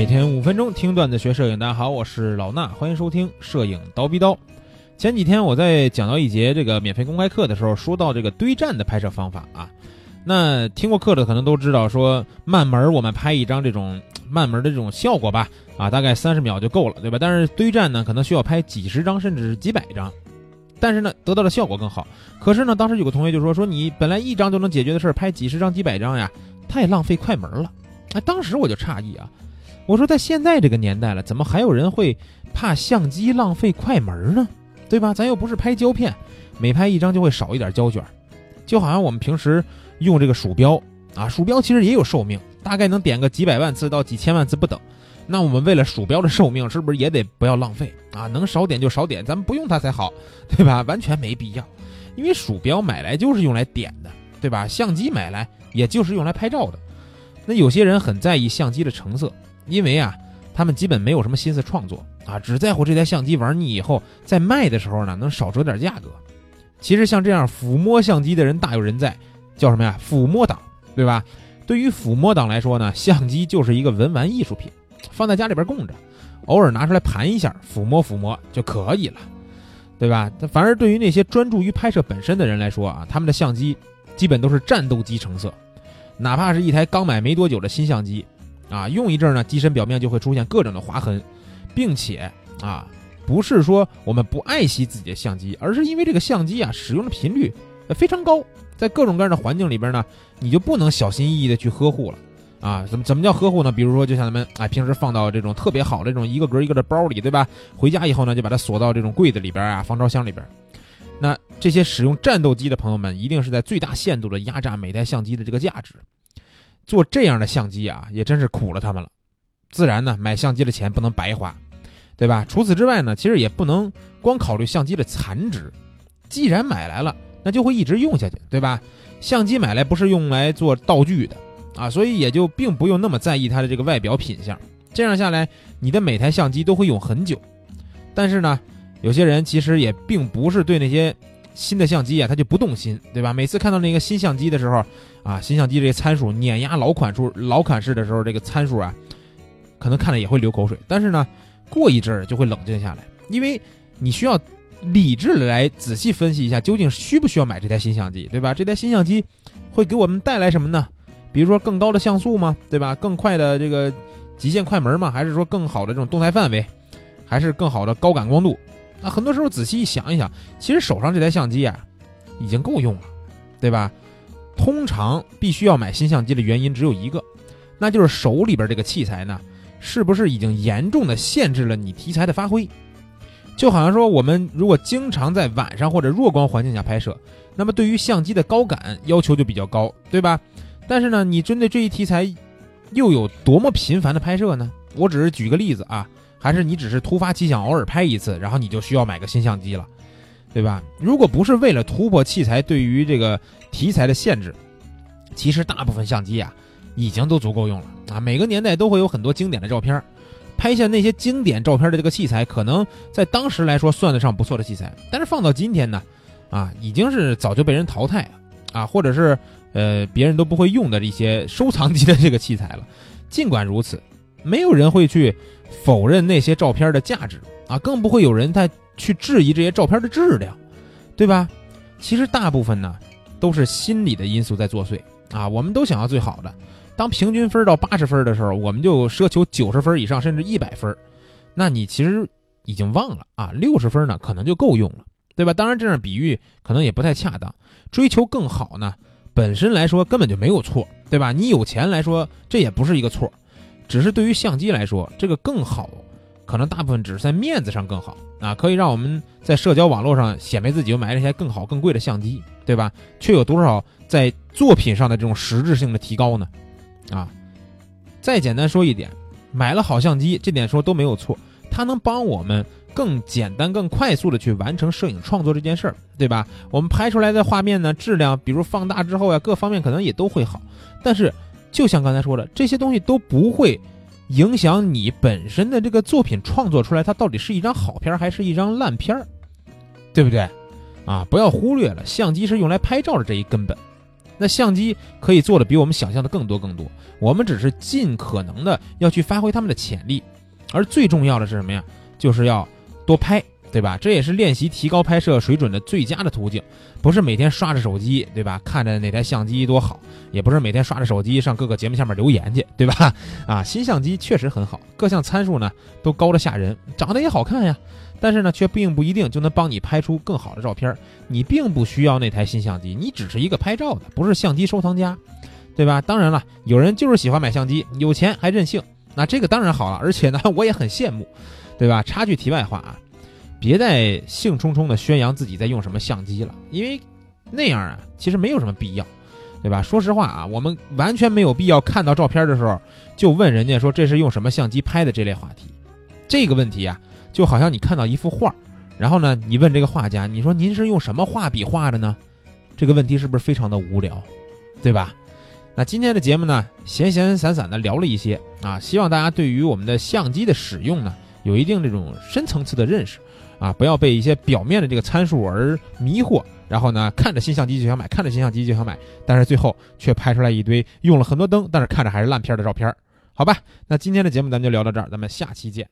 每天五分钟听段子学摄影，大家好，我是老衲，欢迎收听摄影刀逼刀。前几天我在讲到一节这个免费公开课的时候，说到这个堆栈的拍摄方法啊。那听过课的可能都知道，说慢门我们拍一张这种慢门的这种效果吧，啊，大概三十秒就够了，对吧？但是堆栈呢，可能需要拍几十张甚至是几百张，但是呢，得到的效果更好。可是呢，当时有个同学就说，说你本来一张就能解决的事儿，拍几十张几百张呀，太浪费快门了。哎，当时我就诧异啊。我说，在现在这个年代了，怎么还有人会怕相机浪费快门呢？对吧？咱又不是拍胶片，每拍一张就会少一点胶卷，就好像我们平时用这个鼠标啊，鼠标其实也有寿命，大概能点个几百万次到几千万次不等。那我们为了鼠标的寿命，是不是也得不要浪费啊？能少点就少点，咱们不用它才好，对吧？完全没必要，因为鼠标买来就是用来点的，对吧？相机买来也就是用来拍照的。那有些人很在意相机的成色。因为啊，他们基本没有什么心思创作啊，只在乎这台相机玩腻以后，在卖的时候呢能少折点价格。其实像这样抚摸相机的人大有人在，叫什么呀？抚摸党，对吧？对于抚摸党来说呢，相机就是一个文玩艺术品，放在家里边供着，偶尔拿出来盘一下，抚摸抚摸就可以了，对吧？反而对于那些专注于拍摄本身的人来说啊，他们的相机基本都是战斗机成色，哪怕是一台刚买没多久的新相机。啊，用一阵呢，机身表面就会出现各种的划痕，并且啊，不是说我们不爱惜自己的相机，而是因为这个相机啊使用的频率非常高，在各种各样的环境里边呢，你就不能小心翼翼的去呵护了啊。怎么怎么叫呵护呢？比如说，就像咱们哎平时放到这种特别好的这种一个格一个的包里，对吧？回家以后呢，就把它锁到这种柜子里边啊，防潮箱里边。那这些使用战斗机的朋友们，一定是在最大限度的压榨每台相机的这个价值。做这样的相机啊，也真是苦了他们了。自然呢，买相机的钱不能白花，对吧？除此之外呢，其实也不能光考虑相机的残值。既然买来了，那就会一直用下去，对吧？相机买来不是用来做道具的啊，所以也就并不用那么在意它的这个外表品相。这样下来，你的每台相机都会用很久。但是呢，有些人其实也并不是对那些。新的相机啊，他就不动心，对吧？每次看到那个新相机的时候，啊，新相机这些参数碾压老款数、老款式的时候，这个参数啊，可能看了也会流口水。但是呢，过一阵儿就会冷静下来，因为你需要理智的来仔细分析一下，究竟需不需要买这台新相机，对吧？这台新相机会给我们带来什么呢？比如说更高的像素吗？对吧？更快的这个极限快门吗？还是说更好的这种动态范围？还是更好的高感光度？那很多时候仔细一想一想，其实手上这台相机啊，已经够用了，对吧？通常必须要买新相机的原因只有一个，那就是手里边这个器材呢，是不是已经严重的限制了你题材的发挥？就好像说，我们如果经常在晚上或者弱光环境下拍摄，那么对于相机的高感要求就比较高，对吧？但是呢，你针对这一题材，又有多么频繁的拍摄呢？我只是举个例子啊。还是你只是突发奇想，偶尔拍一次，然后你就需要买个新相机了，对吧？如果不是为了突破器材对于这个题材的限制，其实大部分相机啊已经都足够用了啊。每个年代都会有很多经典的照片，拍下那些经典照片的这个器材，可能在当时来说算得上不错的器材，但是放到今天呢，啊，已经是早就被人淘汰啊，或者是呃别人都不会用的一些收藏级的这个器材了。尽管如此。没有人会去否认那些照片的价值啊，更不会有人再去质疑这些照片的质量，对吧？其实大部分呢都是心理的因素在作祟啊。我们都想要最好的，当平均分到八十分的时候，我们就奢求九十分以上，甚至一百分。那你其实已经忘了啊，六十分呢可能就够用了，对吧？当然这样比喻可能也不太恰当。追求更好呢，本身来说根本就没有错，对吧？你有钱来说，这也不是一个错。只是对于相机来说，这个更好，可能大部分只是在面子上更好啊，可以让我们在社交网络上显摆自己又买了一台更好更贵的相机，对吧？却有多少在作品上的这种实质性的提高呢？啊，再简单说一点，买了好相机，这点说都没有错，它能帮我们更简单、更快速的去完成摄影创作这件事儿，对吧？我们拍出来的画面呢，质量，比如放大之后呀，各方面可能也都会好，但是。就像刚才说的，这些东西都不会影响你本身的这个作品创作出来，它到底是一张好片还是一张烂片儿，对不对？啊，不要忽略了，相机是用来拍照的这一根本。那相机可以做的比我们想象的更多更多，我们只是尽可能的要去发挥他们的潜力，而最重要的是什么呀？就是要多拍。对吧？这也是练习提高拍摄水准的最佳的途径，不是每天刷着手机，对吧？看着哪台相机多好，也不是每天刷着手机上各个节目下面留言去，对吧？啊，新相机确实很好，各项参数呢都高的吓人，长得也好看呀，但是呢，却并不一定就能帮你拍出更好的照片。你并不需要那台新相机，你只是一个拍照的，不是相机收藏家，对吧？当然了，有人就是喜欢买相机，有钱还任性，那这个当然好了，而且呢，我也很羡慕，对吧？插句题外话啊。别再兴冲冲的宣扬自己在用什么相机了，因为那样啊，其实没有什么必要，对吧？说实话啊，我们完全没有必要看到照片的时候就问人家说这是用什么相机拍的这类话题。这个问题啊，就好像你看到一幅画，然后呢，你问这个画家，你说您是用什么画笔画的呢？这个问题是不是非常的无聊，对吧？那今天的节目呢，闲闲散散的聊了一些啊，希望大家对于我们的相机的使用呢，有一定这种深层次的认识。啊，不要被一些表面的这个参数而迷惑，然后呢，看着新相机就想买，看着新相机就想买，但是最后却拍出来一堆用了很多灯，但是看着还是烂片的照片，好吧？那今天的节目咱们就聊到这儿，咱们下期见。